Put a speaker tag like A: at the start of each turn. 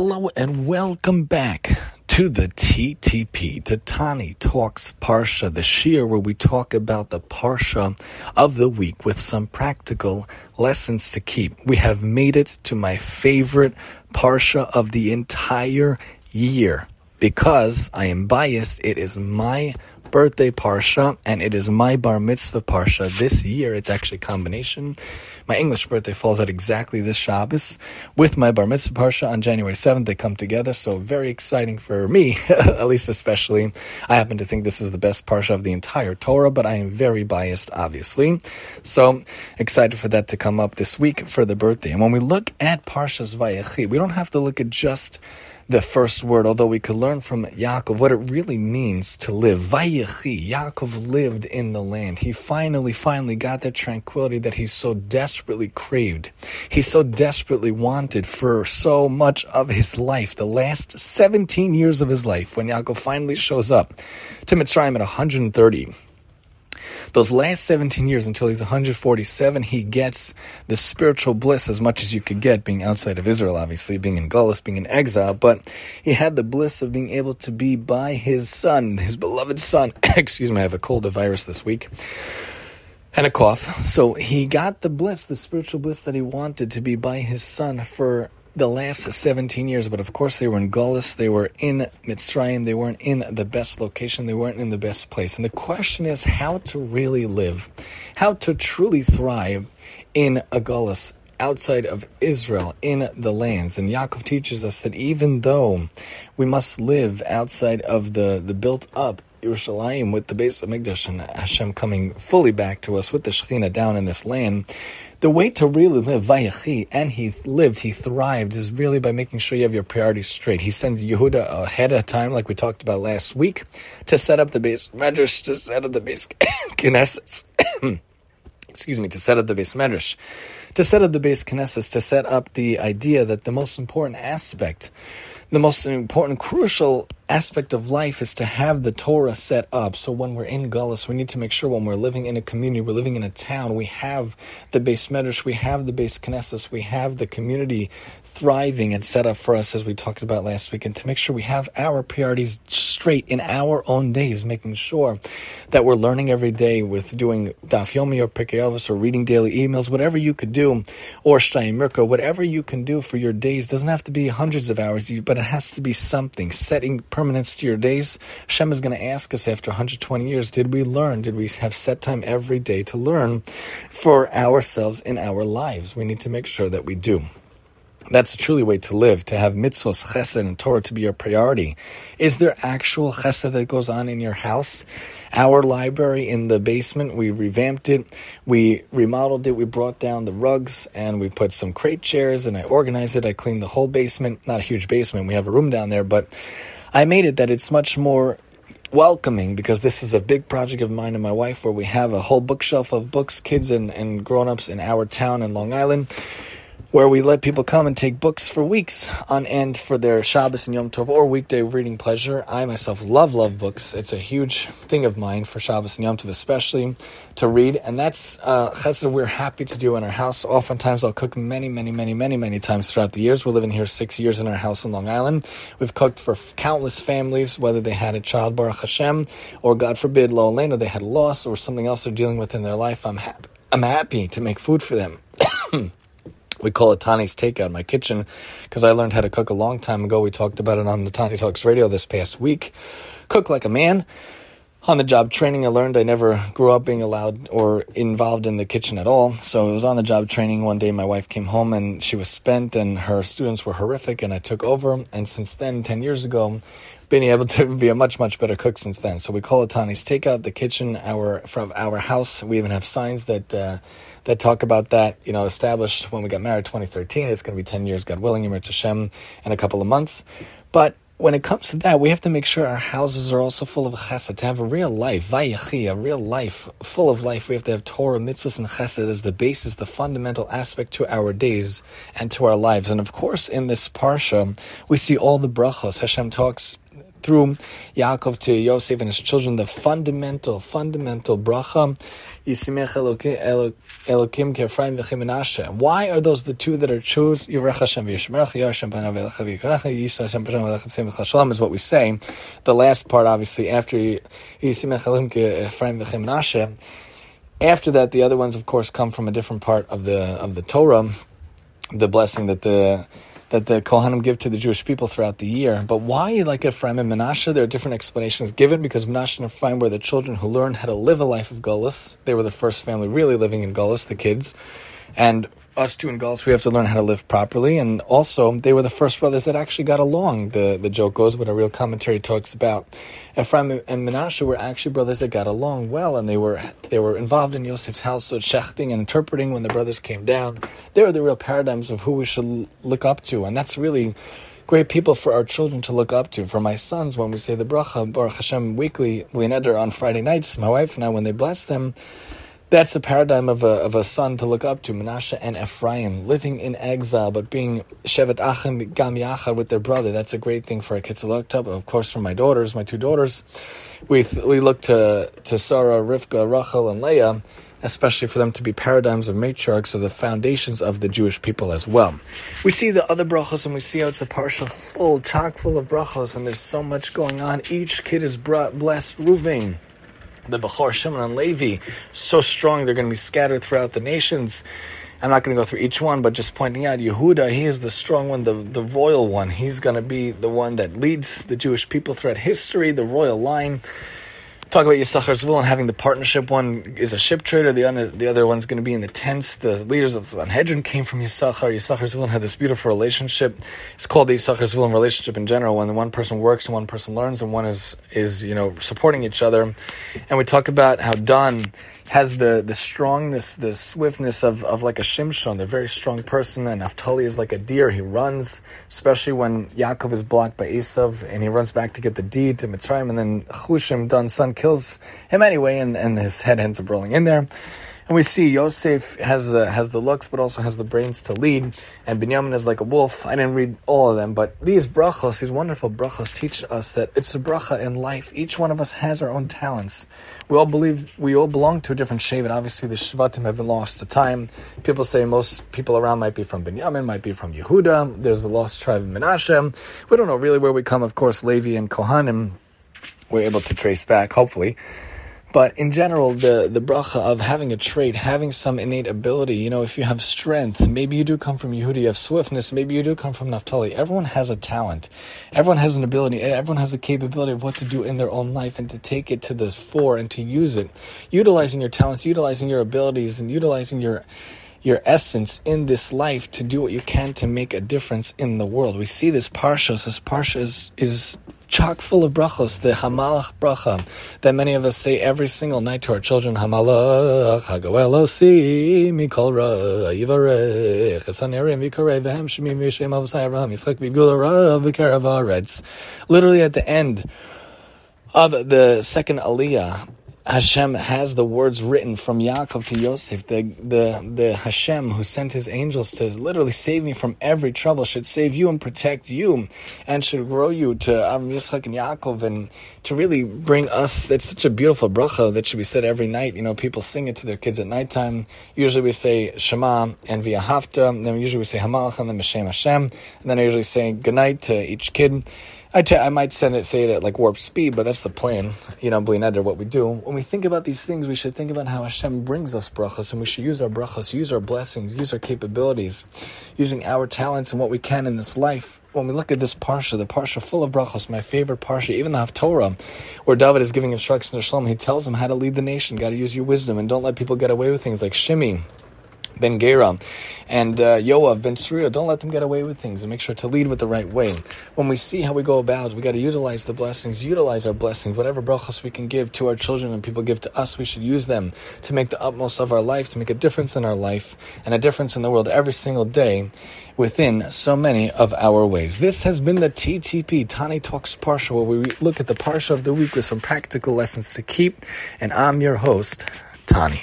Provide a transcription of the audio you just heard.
A: Hello and welcome back to the TTP, to Tani Talks Parsha, the Shir where we talk about the Parsha of the week with some practical lessons to keep. We have made it to my favorite Parsha of the entire year because I am biased. It is my birthday parsha, and it is my bar mitzvah parsha this year. It's actually a combination. My English birthday falls at exactly this Shabbos with my bar mitzvah parsha on January 7th. They come together, so very exciting for me, at least especially. I happen to think this is the best parsha of the entire Torah, but I am very biased, obviously. So excited for that to come up this week for the birthday. And when we look at Parshas Vayechi, we don't have to look at just the first word, although we could learn from Yaakov what it really means to live. Vayechi, Yaakov lived in the land. He finally, finally got that tranquility that he so desperately craved. He so desperately wanted for so much of his life, the last 17 years of his life, when Yaakov finally shows up to Mitzrayim at 130 those last 17 years until he's 147, he gets the spiritual bliss as much as you could get being outside of Israel, obviously, being in Gullus, being in exile, but he had the bliss of being able to be by his son, his beloved son. Excuse me, I have a cold, a virus this week and a cough. So he got the bliss, the spiritual bliss that he wanted to be by his son for the last 17 years, but of course they were in Gullus, they were in Mitzrayim, they weren't in the best location, they weren't in the best place. And the question is how to really live, how to truly thrive in a Gullus outside of Israel in the lands. And Yaakov teaches us that even though we must live outside of the, the built up Yerushalayim with the Beis Hamikdash and Hashem coming fully back to us with the Shekhinah down in this land, the way to really live Vayechi, and he lived, he thrived, is really by making sure you have your priorities straight. He sends Yehuda ahead of time, like we talked about last week, to set up the beis medrash, to set up the beis Knesset. Excuse me, to set up the beis medrash, to set up the beis Knesset, to set up the idea that the most important aspect the most important, crucial aspect of life is to have the Torah set up. So when we're in Gullus, we need to make sure when we're living in a community, we're living in a town, we have the beis medrash, we have the beis Knesset, we have the community thriving and set up for us as we talked about last week, and to make sure we have our priorities straight in our own days, making sure that we're learning every day with doing Daf Yomi or Pirkei Avos or reading daily emails, whatever you could do, or Shtayim whatever you can do for your days. Doesn't have to be hundreds of hours, but it has to be something, setting permanence to your days. Shem is going to ask us after 120 years, did we learn? Did we have set time every day to learn for ourselves in our lives? We need to make sure that we do. That's truly way to live, to have mitzvahs, chesed, and Torah to be your priority. Is there actual chesed that goes on in your house? Our library in the basement, we revamped it, we remodeled it, we brought down the rugs, and we put some crate chairs, and I organized it. I cleaned the whole basement. Not a huge basement, we have a room down there, but I made it that it's much more welcoming because this is a big project of mine and my wife where we have a whole bookshelf of books, kids and, and grown ups in our town in Long Island where we let people come and take books for weeks on end for their Shabbos and Yom Tov or weekday reading pleasure. I myself love, love books. It's a huge thing of mine for Shabbos and Yom Tov, especially to read. And that's uh, chesed we're happy to do in our house. Oftentimes I'll cook many, many, many, many, many times throughout the years. We're living here six years in our house in Long Island. We've cooked for countless families, whether they had a child, Baruch Hashem, or God forbid, Lo Aleinu, they had loss or something else they're dealing with in their life. I'm happy. I'm happy to make food for them. We call it Tani's Takeout, my kitchen, because I learned how to cook a long time ago. We talked about it on the Tani Talks radio this past week. Cook like a man. On the job training, I learned I never grew up being allowed or involved in the kitchen at all. So it was on the job training. One day, my wife came home and she was spent, and her students were horrific, and I took over. And since then, 10 years ago, been able to be a much much better cook since then. So we call it Tani's Takeout, the kitchen, our from our house. We even have signs that uh, that talk about that. You know, established when we got married, 2013. It's going to be 10 years, God willing, Yimir Hashem, in a couple of months. But when it comes to that, we have to make sure our houses are also full of chesed. To have a real life, vayechi, a real life, full of life, we have to have Torah, mitzvahs, and chesed as the basis, the fundamental aspect to our days and to our lives. And of course, in this parsha, we see all the brachos. Hashem talks through Yaakov to Yosef and his children, the fundamental, fundamental bracha, Why are those the two that are chosen? Is what we say. The last part, obviously, after after that, the other ones, of course, come from a different part of the of the Torah, the blessing that the that the Kohanim give to the Jewish people throughout the year. But why, like Ephraim and Menashe, there are different explanations given because Menashe and Ephraim were the children who learned how to live a life of Golis. They were the first family really living in Golis, the kids. And us two in Gauls, we have to learn how to live properly. And also, they were the first brothers that actually got along. The the joke goes, but a real commentary talks about Ephraim and Menashe were actually brothers that got along well, and they were they were involved in Yosef's house, so shechting and interpreting when the brothers came down. They were the real paradigms of who we should look up to, and that's really great people for our children to look up to. For my sons, when we say the bracha Baruch Hashem weekly, Leoneder on Friday nights, my wife and I, when they bless them that's the paradigm of a, of a son to look up to, Menashe and Ephraim, living in exile, but being Shevet Achim Gam with their brother. That's a great thing for a kids to look up. Of course, for my daughters, my two daughters, we, we look to, to Sarah, Rivka, Rachel, and Leah, especially for them to be paradigms of matriarchs of the foundations of the Jewish people as well. We see the other brachos and we see how it's a partial full, chock full of brachos, and there's so much going on. Each kid is brought, blessed, Ruvain the Bechor, Shimon, and Levi, so strong they're going to be scattered throughout the nations. I'm not going to go through each one, but just pointing out Yehuda, he is the strong one, the, the royal one. He's going to be the one that leads the Jewish people throughout history, the royal line talk about Yisachar Zvulun having the partnership. One is a ship trader, the other, the other one's going to be in the tents. The leaders of Sanhedrin came from Yisachar. Yisachar Zvulun had this beautiful relationship. It's called the Yisachar Zvulun relationship in general, when one person works and one person learns, and one is, is you know, supporting each other. And we talk about how Dan has the, the strongness, the swiftness of, of like a Shimshon. They're a very strong person, and Naphtali is like a deer. He runs, especially when Yaakov is blocked by Esav, and he runs back to get the deed to Mitzrayim, and then Chushim, Dan's son, kills him anyway, and, and his head ends up rolling in there. And we see Yosef has the has the looks, but also has the brains to lead. And Binyamin is like a wolf. I didn't read all of them, but these brachos, these wonderful brachos, teach us that it's a bracha in life. Each one of us has our own talents. We all believe we all belong to a different shevet. Obviously, the Shvatim have been lost to time. People say most people around might be from Binyamin, might be from Yehuda. There's the lost tribe of Menashe. We don't know really where we come. Of course, Levi and Kohanim we're able to trace back, hopefully. But in general, the, the bracha of having a trait, having some innate ability, you know, if you have strength, maybe you do come from Yehudi, you have swiftness, maybe you do come from Naphtali. Everyone has a talent. Everyone has an ability. Everyone has a capability of what to do in their own life and to take it to the fore and to use it. Utilizing your talents, utilizing your abilities, and utilizing your your essence in this life to do what you can to make a difference in the world. We see this parsha. This parsha is, is chock full of brachos, the Hamalach bracha that many of us say every single night to our children. Hamalach hagoelosi mikol ra yivarech esanerim vikarei vehem shemim yishem avosai Abraham Yitzchak v'gula ra. Literally at the end of the second aliyah, Hashem has the words written from Yaakov to Yosef. The, the, the Hashem who sent his angels to literally save me from every trouble should save you and protect you and should grow you to Avram Yitzchak and Yaakov and to really bring us. It's such a beautiful bracha that should be said every night. You know, people sing it to their kids at nighttime. Usually we say Shema and V'ahavta. Then usually we say Hamalach and then Meshem Hashem. And then I usually say good night to each kid. I, t- I might send it, say it at like warp speed, but that's the plan. You know, Bli Neder, what we do. When we think about these things, we should think about how Hashem brings us brachas, and we should use our brachas, use our blessings, use our capabilities, using our talents and what we can in this life. When we look at this parsha, the parsha full of brachas, my favorite parsha, even the Haftorah, where David is giving instructions to Shlomo, he tells him how to lead the nation. Got to use your wisdom, and don't let people get away with things like Shimi Ben Gera and uh, Yoav Ben Tzeruya. Don't let them get away with things and make sure to lead with the right way. When we see how we go about, we got to utilize the blessings, utilize our blessings, whatever brachos we can give to our children and people give to us, we should use them to make the utmost of our life, to make a difference in our life and a difference in the world every single day within so many of our ways. This has been the TTP, Tani Talks Parsha, where we look at the Parsha of the week with some practical lessons to keep. And I'm your host, Tani.